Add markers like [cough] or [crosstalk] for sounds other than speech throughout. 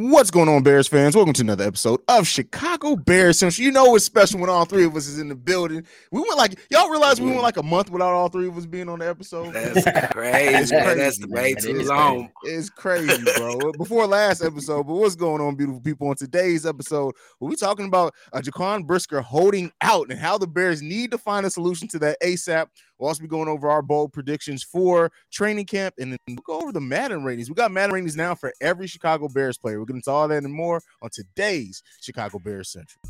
What's going on, Bears fans? Welcome to another episode of Chicago Bears Central. You know it's special when all three of us is in the building. We went like y'all realize we went like a month without all three of us being on the episode. That's [laughs] crazy. It's crazy, That's way too It's long. It's crazy, bro. Before last episode, but what's going on, beautiful people? On today's episode, we're talking about uh, Jaquan Brisker holding out and how the Bears need to find a solution to that ASAP. We'll also be going over our bold predictions for training camp and then we'll go over the Madden ratings. We got Madden ratings now for every Chicago Bears player. We're getting to all that and more on today's Chicago Bears Central.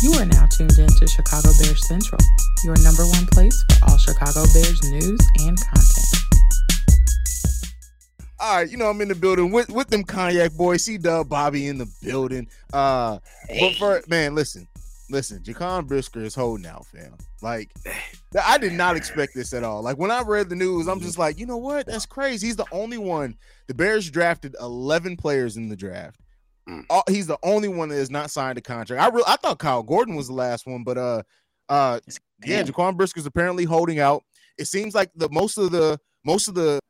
You are now tuned in to Chicago Bears Central, your number one place for all Chicago Bears news and content. All right, you know I'm in the building with with them cognac boys. C Dub Bobby in the building. Uh, but for man, listen, listen. Jaquan Brisker is holding out, fam. Like, I did not expect this at all. Like when I read the news, I'm just like, you know what? That's crazy. He's the only one. The Bears drafted 11 players in the draft. Mm. All- he's the only one that has not signed a contract. I re- I thought Kyler Gordon was the last one, but uh, uh, yeah, Jaquan Brisker is apparently holding out. It seems like the most of the most of the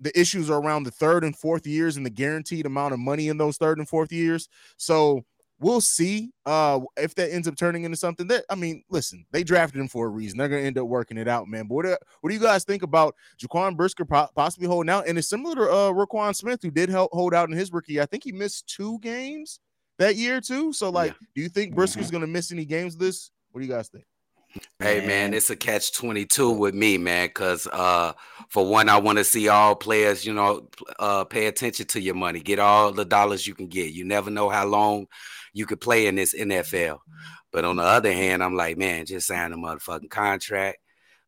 the issues are around the third and fourth years and the guaranteed amount of money in those third and fourth years. So we'll see uh if that ends up turning into something that I mean, listen, they drafted him for a reason. They're gonna end up working it out, man. But what do, what do you guys think about Jaquan Brisker possibly holding out? And it's similar to uh Roquan Smith, who did help hold out in his rookie. I think he missed two games that year too. So, like, do you think Brisker's gonna miss any games this? What do you guys think? Hey man, it's a catch 22 with me, man. Cause uh for one, I want to see all players, you know, uh pay attention to your money, get all the dollars you can get. You never know how long you could play in this NFL. But on the other hand, I'm like, man, just sign a motherfucking contract.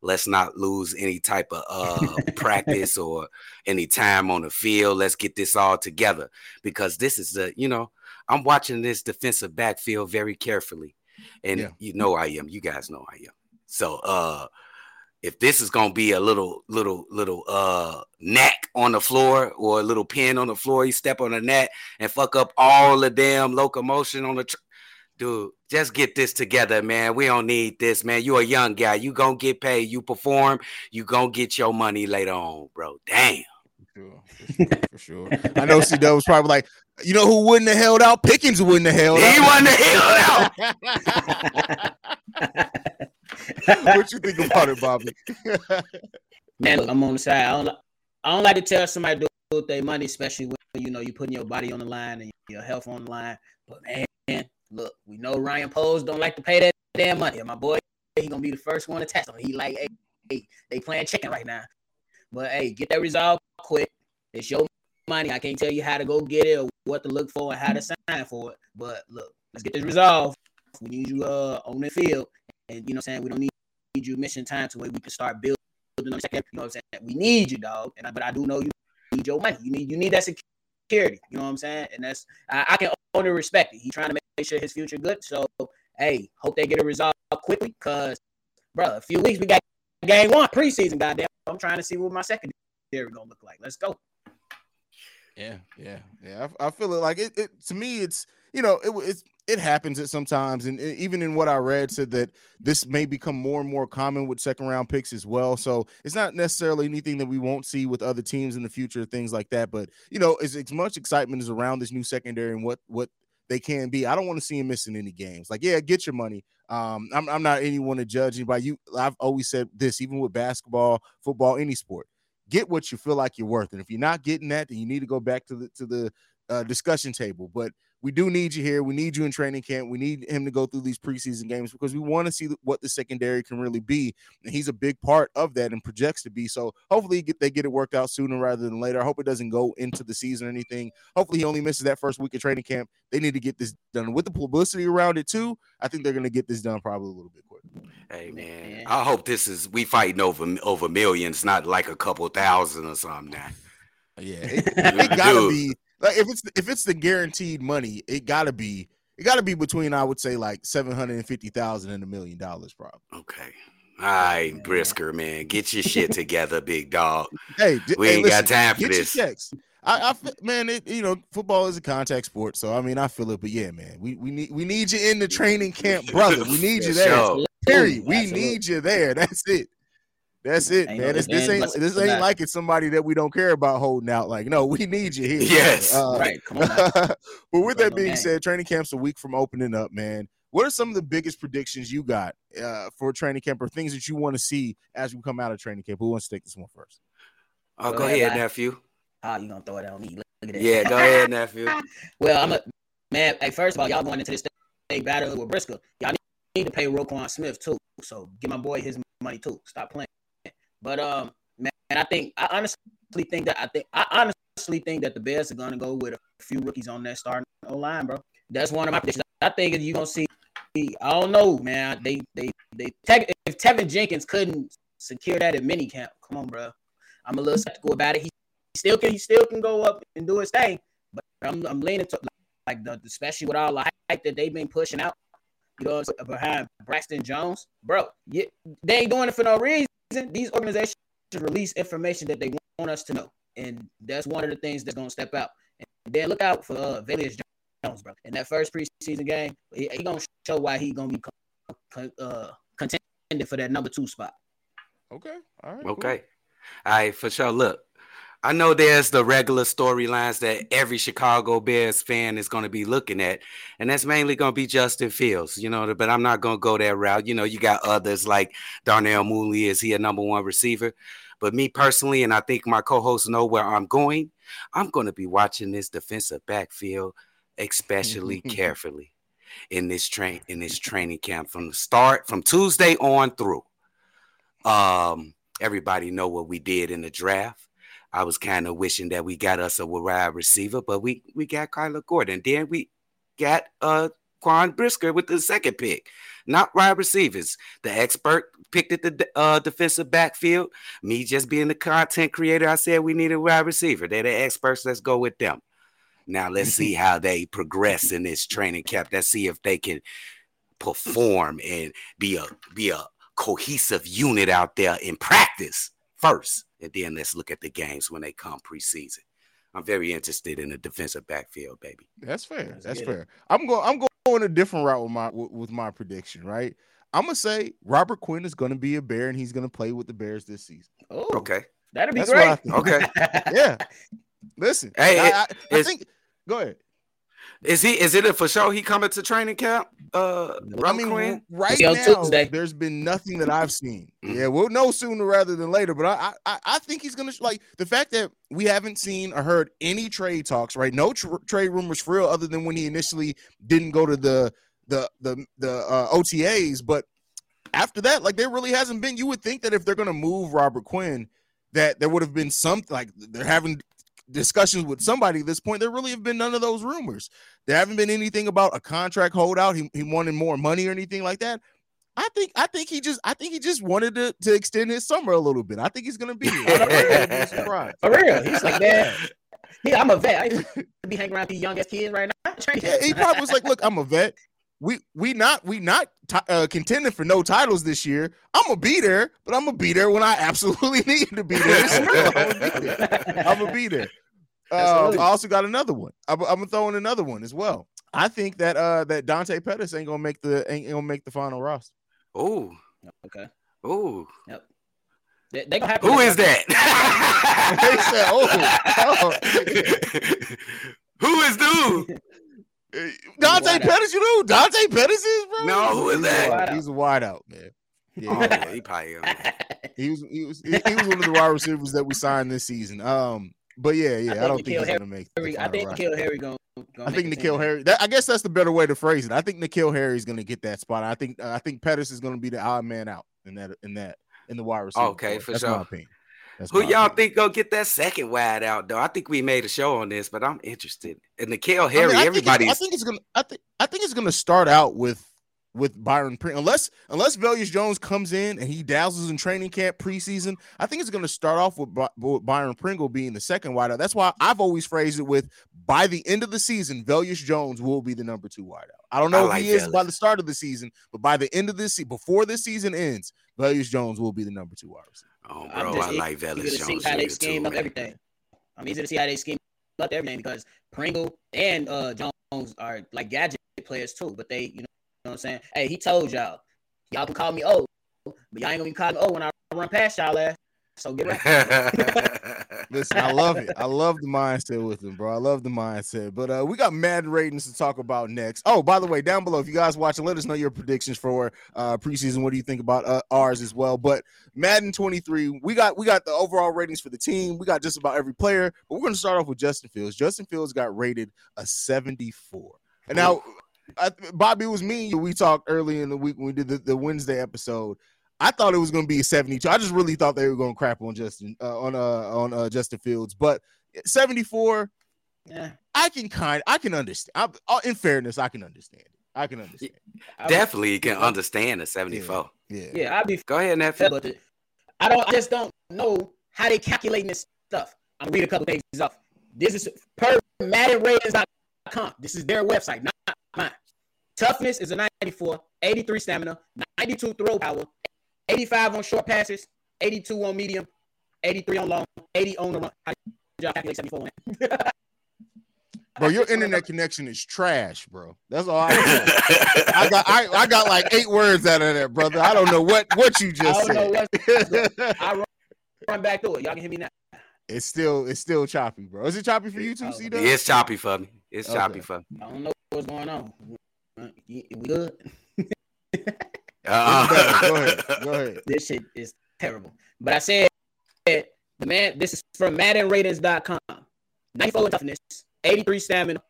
Let's not lose any type of uh [laughs] practice or any time on the field. Let's get this all together because this is the, you know, I'm watching this defensive backfield very carefully. And Yeah. you know I am. You guys know I am. So uh if this is gonna be a little little little uh knack on the floor or a little pin on the floor, you step on a net and fuck up all the damn locomotion on the tr- dude. Just get this together, man. We don't need this, man. You a young guy. You gonna get paid. You perform. You gonna get your money later on, bro. Damn. For sure, for sure. I know C Dub was probably like, you know who wouldn't have held out? Pickens wouldn't have held He out. wasn't held out. [laughs] what you think about it, Bobby? [laughs] Man, look, I'm on the side. I don't, I don't like to tell somebody to do with their money, especially when you know you're putting your body on the line and your health on the line. But man, look, we know Ryan Poles don't like to pay that damn money. And my boy, he gonna be the first one to test him. He like, hey, hey, they playing chicken right now. But hey, get that resolved quick. It's your money. I can't tell you how to go get it or what to look for and how to sign for it. But look, let's get this resolved. We need you uh on the field, and you know what I'm saying we don't need, need you missing time to where we can start building building on the second. You know what I'm saying? We need you, dog. And but I do know you need your money. You need you need that security. You know what I'm saying? And that's I, I can only respect it. He's trying to make sure his future good. So hey, hope they get it resolved quickly. Cause bro, a few weeks we got game one preseason. Goddamn, I'm trying to see what my secondary gonna look like. Let's go. Yeah, yeah, yeah. I, I feel it like it, it. To me, it's you know, it it happens at sometimes, and even in what I read said that this may become more and more common with second round picks as well. So it's not necessarily anything that we won't see with other teams in the future, things like that. But you know, as, as much excitement is around this new secondary and what what they can be, I don't want to see him missing any games. Like, yeah, get your money. Um, I'm I'm not anyone to judge anybody. You, I've always said this, even with basketball, football, any sport get what you feel like you're worth. And if you're not getting that, then you need to go back to the to the uh, discussion table. But we do need you here. We need you in training camp. We need him to go through these preseason games because we want to see what the secondary can really be. And he's a big part of that and projects to be. So hopefully they get it worked out sooner rather than later. I hope it doesn't go into the season or anything. Hopefully he only misses that first week of training camp. They need to get this done with the publicity around it too. I think they're going to get this done probably a little bit quicker. Hey man, I hope this is we fighting over over millions, not like a couple thousand or something. Now. Yeah, it, it [laughs] gotta be like if it's if it's the guaranteed money, it gotta be it gotta be between I would say like seven hundred and fifty thousand and a million dollars, probably. Okay. All right, Brisker, man, get your shit [laughs] together, big dog. Hey, we hey, ain't listen, got time for get this. Your checks. I, I, man, it, you know, football is a contact sport, so I mean, I feel it. But yeah, man, we we need we need you in the training camp, brother. We need you [laughs] there. Sure. Period. We need you there. [laughs] That's it. That's it, Ain't man. no This, this ain't this ain't like it's somebody that we don't care about holding out. Like, no, we need you here. Yes. Uh, right. Come on. [laughs] but with that being game. said, training camp's a week from opening up, man. What are some of the biggest predictions you got uh, for training camp or things that you want to see as we come out of training camp? Who wants to take this one first? Oh, Go go ahead, ahead, nephew. Oh, you gonna throw it on me? Look at that. Yeah, go ahead, nephew. [laughs] Well, I'm a man. Hey, first of all, y'all going into this state battle with Brisker. Y'all need, need to pay Roquan Smith too. So give my boy his money too. Stop playing. But um, man, I think I honestly think that I think I honestly think that the Bears are gonna go with a few rookies on that starting line, bro. That's one of my predictions. I think you gonna see. I don't know, man. They they they. If Teven Jenkins couldn't secure that at minicamp, come on, bro. I'm a little skeptical about it. He still can he still can go up and do his thing, but I'm I'm leaning to like the especially with all the hype that they've been pushing out. You know, behind Braxton Jones, bro. Yeah, they ain't doing it for no reason. These organizations release information that they want us to know, and that's one of the things that's gonna step out. And then look out for uh, Velus Jones, bro. In that first preseason game, he, he gonna show why he gonna be con- con- uh, contending for that number two spot. Okay. All right. cool. Okay. All right, for sure. Look, I know there's the regular storylines that every Chicago Bears fan is going to be looking at, and that's mainly going to be Justin Fields, you know, but I'm not going to go that route. You know, you got others like Darnell Mooney. Is he a number one receiver? But me personally, and I think my co hosts know where I'm going, I'm going to be watching this defensive backfield, especially [laughs] carefully in this train in this training camp from the start, from Tuesday on through. Um, everybody know what we did in the draft. I was kind of wishing that we got us a wide receiver, but we we got Kyler Gordon. Then we got uh Quan Brisker with the second pick, not wide receivers. The expert picked at the uh, defensive backfield. Me just being the content creator, I said we need a wide receiver. They're the experts. Let's go with them. Now let's [laughs] see how they progress in this training camp. Let's see if they can perform and be a be a cohesive unit out there in practice first, and then let's look at the games when they come preseason. I'm very interested in the defensive backfield, baby. That's fair. Let's That's get it. fair. I'm going. I'm going a different route with my with, with my prediction. Right. I'm gonna say Robert Quinn is gonna be a Bear and he's gonna play with the Bears this season. Oh, Okay. that'd be That's great. Okay. [laughs] Yeah. Listen. Hey, I, it- I, I think. Go ahead. Is he? Is it a for sure? He coming to training camp? Uh, I Robert mean, Quinn? right See you on now, Tuesday. there's been nothing that I've seen. Mhm. Yeah, we'll know sooner rather than later. But I, I, I think he's gonna like the fact that we haven't seen or heard any trade talks. Right, no tr- trade rumors for real, other than when he initially didn't go to the the the the uh, OTAs. But after that, like there really hasn't been. You would think that if they're gonna move Robert Quinn, that there would have been something like they're having discussions with somebody at this point. There really have been none of those rumors. There haven't been anything about a contract holdout. He, he wanted more money or anything like that. I think I think he just I think he just wanted to, to extend his summer a little bit. I think he's gonna be here. I wouldn't be [laughs] surprised. For real. He's like, man, yeah, I'm a vet. I used to be hanging around these young ass kids right now. Yeah, he probably was like, "Look, I'm a vet. We we not we not ti- uh, contending for no titles this year. I'm gonna be there, but I'm gonna be there when I absolutely [laughs] need to be there. So I'm gonna be there. I'm gonna be there. Absolutely. I also got another one. I'm, I'm gonna throw in another one as well. I think that uh that Dante Pettis ain't gonna make the ain't gonna make the final roster. Oh, okay. oh, They, they gonna have who is [laughs] They said, that? "Oh, [laughs] who is dude? Dante Wideout. Pettis, you know who Dante Pettis is, bro? No, who is He's that? A wide, he's a wideout, man. Yeah, Oh, yeah, he probably. is. [laughs] he was he was he was one of the wide receivers that we signed this season. Um, but yeah, yeah, I, think don't think N'Keal he's gonna make. the Harry, I final think roster. N'Keal Harry going. I think N'Keal Harry. That, I guess that's the better way to phrase it. I think N'Keal Harry is gonna get that spot. I think I think Pettis is gonna be the odd man out in that in that in the wide receiver. Okay, core. for that's sure. My opinion. That's Who y'all opinion. think gonna get that second wide out though? I think we made a show on this, but I'm interested. And N'Keal I mean, Harry, I think I think it's gonna. I think. I think it's gonna start out with with Byron Pringle. Unless unless Velus Jones comes in and he dazzles in training camp preseason, I think it's gonna start off with, By- with Byron Pringle being the second wideout. That's why I've always phrased it with by the end of the season, Velus Jones will be the number two wideout. I don't know I if like he is by the start of the season, but by the end of this se- before this season ends, Velus Jones will be the number two wide receiver. Oh, bro, just I like Velus to see Jones how they scheme too, up man. everything. I'm easy to see how they scheme up everything because Pringle and uh Jones are like gadget players too, but they, you know, you know what I'm saying? Hey, he told y'all, y'all can call me old, but y'all ain't gonna be calling me old when I run past y'all ass. So [laughs] get right. Listen, I love it. I love the mindset with him, bro. I love the mindset. But uh, we got mad ratings to talk about next. Oh, by the way, down below, if you guys watching, let us know your predictions for uh preseason. What do you think about uh, ours as well? But Madden 23, we got we got the overall ratings for the team. We got just about every player, but we're gonna start off with Justin Fields. Justin Fields got rated a 74. And now I, Bobby, it was me. We talked early in the week when we did the, the Wednesday episode. I thought it was going to be a 72. I just really thought they were going to crap on Justin uh, on uh on uh, Justin Fields, but 74. yeah, I can kind, I can understand. I, uh, in fairness, I can understand it. I can understand. I- Definitely can understand the 74. Yeah, Yeah, I'd be Go ahead, nephew. but the- I don't. I just don't know how they calculating this stuff. I'm gonna read a couple things off. This is per MaddenRatings.com. This is their website, not mine. Toughness is a 94, 83 stamina, 92 throw power, 85 on short passes, 82 on medium, 83 on long, 80 on the run. How did y'all calculate 74 on [laughs] bro, your internet connection is trash, bro. That's all I know. I got, I, I got like eight words out of that, brother. I don't know what what you I just don't know said. what's [laughs] I run, run back through it. Y'all can hear me now. it's still, it's still choppy, bro. Is it choppy for you too, C It's choppy for me. It's Okay. choppy for me. I don't know what's going on. We good? [laughs] Uh, Go ahead, go ahead. [laughs] this shit is terrible. But I said the man, this is from MaddenRatings.com. 94 in toughness, 83 stamina,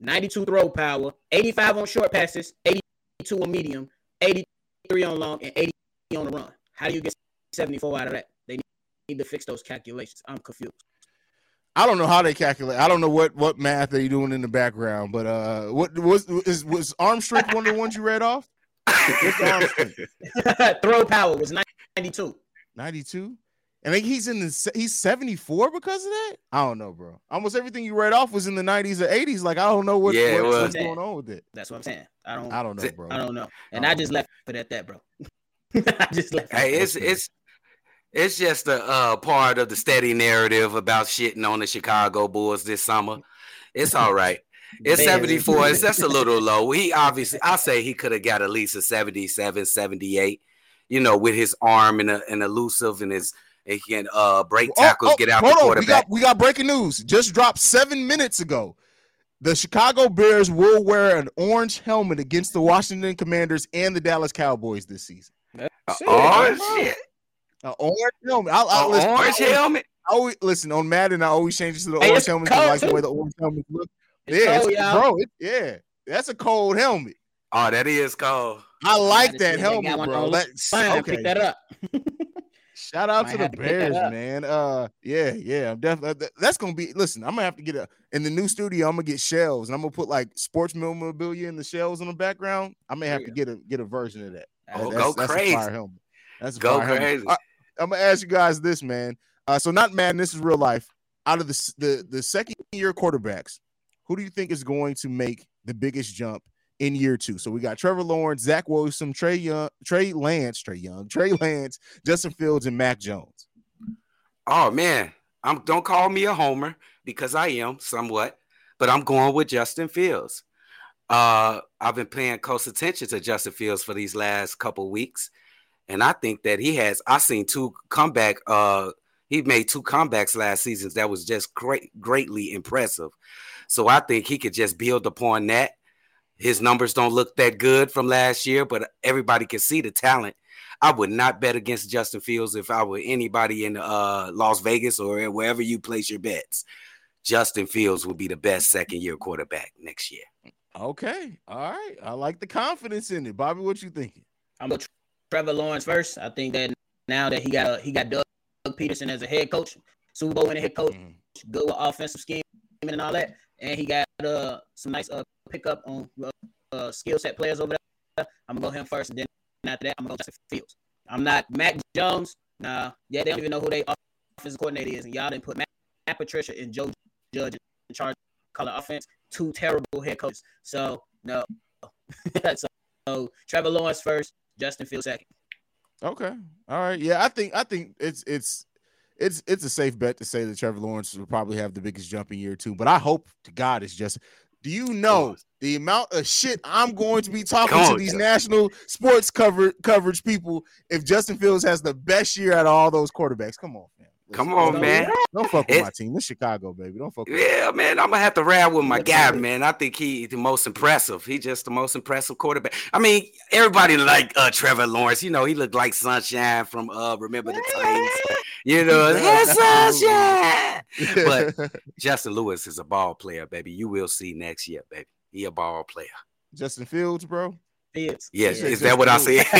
92 throw power, 85 on short passes, 82 on medium, 83 on long, and 80 on the run. How do you get 74 out of that? They need to fix those calculations. I'm confused. I don't know how they calculate. I don't know what what math they're doing in the background, but uh, what was is was arm strength one of the ones you read off? What's the arm strength? throw power was 92. Ninety two. I think he's in the se- he's seventy four because of that. I don't know, bro. Almost everything you read off was in the nineties or eighties. Like I don't know what, Yeah, what- was. what's going on with it. That's what I'm saying. I don't. I don't know, bro. I don't know. And Oh. I just left it at that, bro. [laughs] I just left. it. Hey, it's it's it's just a uh, part of the steady narrative about shitting on the Chicago Bulls this summer. It's all right. It's Bears. 74. It's just a [laughs] little low. He obviously, I say he could have got at least a 77, 78, you know, with his arm and, a, and elusive and his, he can uh, break Oh, tackles, oh, get out hold the on. We got we got breaking news. Just dropped seven minutes ago. The Chicago Bears will wear an orange helmet against the Washington Commanders and the Dallas Cowboys this season. oh, shit. An orange helmet. I, I, listen, orange I always- helmet? I always listen on Madden. I always change it to the Hey, orange it's helmet. 'cause I like the way the orange helmet look. It's yeah, cold, it's, y'all. bro. It, yeah, that's a cold helmet. Oh, that is cold. I like that see if they got helmet, bro. on That's Fine, okay. [laughs] pick that up. Shout out to the to Bears, man. Uh, yeah, yeah. I'm definitely. That's gonna be. Listen, I'm gonna have to get a in the new studio. I'm gonna get shelves, and I'm gonna put like sports memorabilia in the shelves in the background. I may have to get a get a version of that. Oh, That's- go that's a crazy. fire helmet. That's a Go fire helmet. crazy. I, am gonna ask you guys this, man. Uh, so not Madden. This is real life. Out of the the the second year quarterbacks, who do you think is going to make the biggest jump in year two? So we got Trevor Lawrence, Zach Wilson, Trey Young, Trey Lance, Trey Young, [laughs] Trey Lance, Justin Fields, and Mac Jones. Oh man, I'm don't call me a homer because I am somewhat, but I'm going with Justin Fields. Uh, I've been paying close attention to Justin Fields for these last couple weeks, and I think that he has. I seen two comeback. Uh, he made two comebacks last season that was just great, greatly impressive. So I think he could just build upon that. His numbers don't look that good from last year, but everybody can see the talent. I would not bet against Justin Fields if I were anybody in uh, Las Vegas or wherever you place your bets. Justin Fields will be the best second year quarterback next year. Okay. All right. I like the confidence in it. Bobby, what you thinking? I'm a Trevor Lawrence first. I think that now that he got a, he got Doug Pederson as a head coach, Super Bowl winning head coach, mm-hmm. good with offensive scheme and all that, and he got uh, some nice uh, pickup on uh, uh, skill set players over there. I'm gonna go him first, and then after that, I'm gonna go Justin Fields. I'm not Mac Jones. Nah, yeah, they don't even know who they offensive coordinator is, and y'all didn't put Matt, Matt Patricia and Joe Judge in charge of color offense. Two terrible head coaches. So no. so, [laughs] so Trevor Lawrence first, Justin Fields second. Okay. All right. Yeah, I think I think it's it's it's it's a safe bet to say that Trevor Lawrence will probably have the biggest jumping year too. But I hope to God it's just do you know the amount of shit I'm going to be talking to these national sports cover coverage people if Justin Fields has the best year out of all those quarterbacks? Come on, man. Come on, man. Don't fuck with my team. It's Chicago, baby. Don't fuck. yeah, me. man. I'm gonna have to ride with my guy, man. I think he's the most impressive. He's just the most impressive quarterback. I mean, everybody like uh, Trevor Lawrence. You know, he looked like Sunshine from uh, Remember the Titans. You [laughs] know, Sunshine. but [laughs] Justin Lewis is a ball player, baby. You will see next year, baby. He a ball player. Justin Fields, bro. Fields. Yes, is that what I said? [laughs]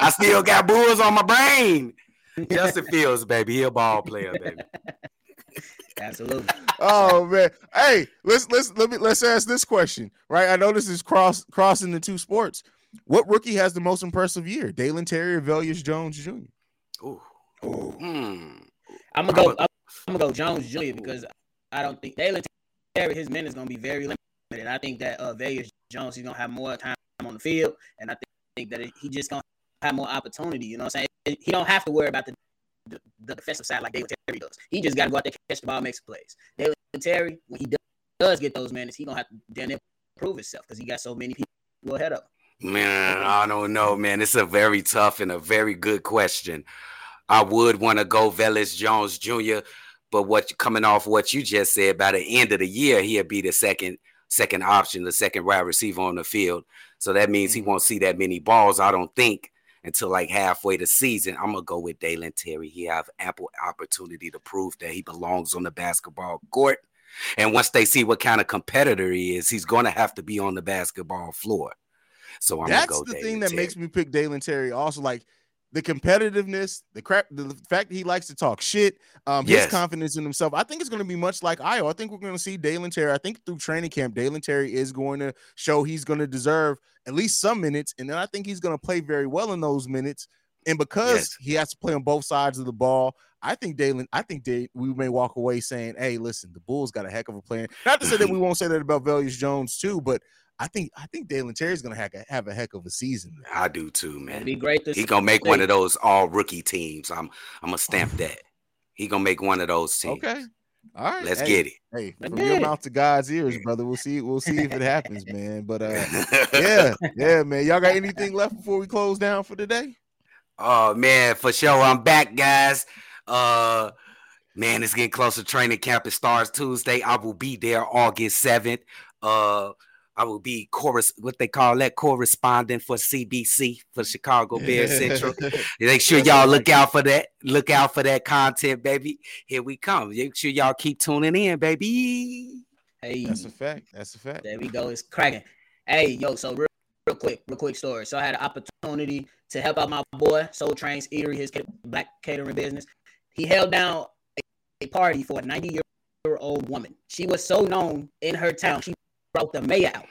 I still got Bulls on my brain. Justin Fields, baby, he a ball player, baby. Absolutely. Oh man. Hey, let's let's let me let's ask this question. Right. I know this is cross crossing the two sports. What rookie has the most impressive year? Dalen Terry or Velus Jones Jr.? Ooh. Ooh. Hmm. I'm gonna go. I'm, I'm, gonna go Jones Jr. because I don't think Dalen Terry his minutes gonna be very limited. I think that uh, Velus Jones he's gonna have more time on the field, and I think, that he just gonna have more opportunity. You know what I'm saying? He don't have to worry about the the, the defensive side like Dalen Terry does. He just got to go out there, catch the ball, make some plays. Dalen Terry, when he does, does get those minutes, he gonna have to then prove himself because he got so many people ahead of him. Man, I don't know, man. It's a very tough and a very good question. I would want to go Velus Jones Jr., but what coming off what you just said, by the end of the year, he'll be the second second option, the second wide receiver on the field. So that means he mm-hmm. won't see that many balls, I don't think, until like halfway the season. I'm gonna go with Dalen Terry. He have ample opportunity to prove that he belongs on the basketball court. And once they see what kind of competitor he is, he's gonna have to be on the basketball floor. So I'm that's go the Dalen thing that Terry. makes me pick Dalen Terry. Also, like the competitiveness, the crap, the fact that he likes to talk shit, um, his confidence in himself. I think it's going to be much like Ayo. I think we're going to see Dalen Terry. I think through training camp, Dalen Terry is going to show he's going to deserve at least some minutes, and then I think he's going to play very well in those minutes. And because yes. he has to play on both sides of the ball, I think Dalen, I think they, we may walk away saying, "Hey, listen, the Bulls got a heck of a plan." Not to say that [laughs] we won't say that about Velus Jones too, but I think I think Dalen Terry's gonna have a, have a heck of a season. I do too, man. It'd be great. He's gonna make one of those all rookie teams. I'm I'm gonna stamp [laughs] that. He gonna make one of those teams. Okay. All right. Let's hey, get it. Hey, from your mouth to God's ears, [laughs] brother. We'll see. We'll see if it happens, man. But uh, [laughs] yeah, yeah, man. Y'all got anything left before we close down for today? Oh man, for sure. I'm back, guys. Uh man, it's getting closer. Training camp. It starts Tuesday. I will be there August 7th. Uh I will be chorus what they call that correspondent for CBC for Chicago [laughs] Bears Central. [laughs] Make sure y'all look out for that. Look out for that content, baby. Here we come. Make sure y'all keep tuning in, baby. Hey, that's a fact. That's a fact. There we go. It's cracking. Hey, yo, so real, real quick, real quick story. So I had an opportunity to help out my boy, Soul Trains Eatery, his black catering business. He held down a, a party for a 90 year old woman. She was so known in her town. She brought the May out.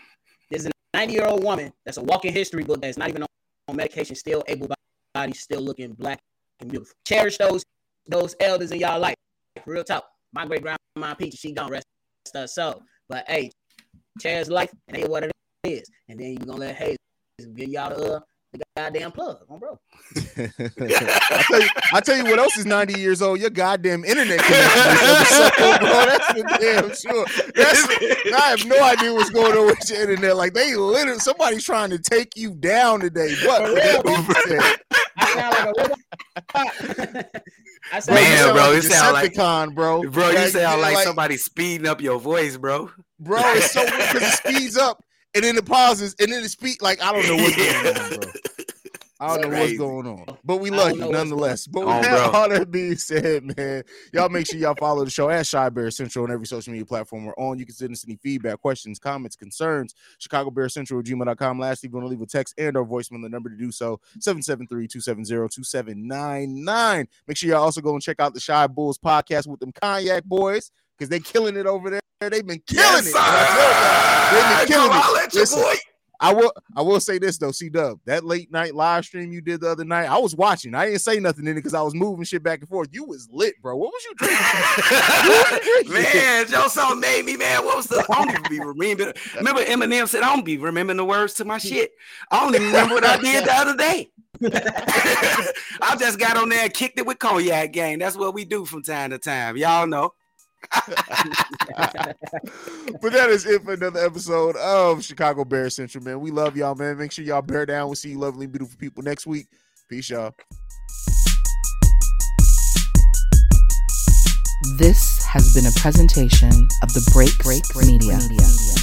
There's a 90 year old woman that's a walking history book that's not even on medication, still able body, still looking black and beautiful. Cherish those those elders in y'all life. Real talk. My great grandma Peach, she gonna rest her soul. But hey, cherish life and ain't what it is. And then you gonna let Hayes give y'all the uh, the goddamn plug on bro. [laughs] I tell you, I tell you what else is 90 years old. Your goddamn internet connection, bro. That's for damn sure. That's, I have no idea what's going on with your internet. Like they literally somebody's trying to take you down today. What? I sound like a robot. [laughs] I sound Man, like bro, you sound like bro. Bro, you sound like, like somebody speeding up your voice, bro. Bro, it's so weird because it speeds up and then it pauses, and then it speak like I don't know what's going on, bro. [laughs] I don't know what's going on, but we love you nonetheless. But with that, all that being said, man, y'all make sure y'all follow the show at Chi Bear Central on every social media platform we're on. You can send us any feedback, questions, comments, concerns. Chicago Bear Central at gmail.com. Lastly, if you want to leave a text and or voicemail, the number to do so 773-270-2799. Make sure y'all also go and check out the Chi Bulls podcast with them Cognac boys because they're killing it over there. They've been killing yes, it. They've been killing Come it. Listen, boy. I will I will say this though, C Dub, that late night live stream you did the other night, I was watching. I didn't say nothing in it because I was moving shit back and forth. You was lit, bro. What was you drinking? [laughs] man, Joe song made me, man. What was the I don't even be remembering. Remember Eminem said, I don't be remembering the words to my shit. I don't even remember what I did the other day. [laughs] I just got on there and kicked it with cognac gang. That's what we do from time to time. Y'all know. [laughs] but that is it for another episode of Chicago Bear Central, man. We love y'all, man. Make sure y'all bear down. We'll see you lovely, beautiful people next week. Peace, y'all. This has been a presentation of the Break Break Media. Media.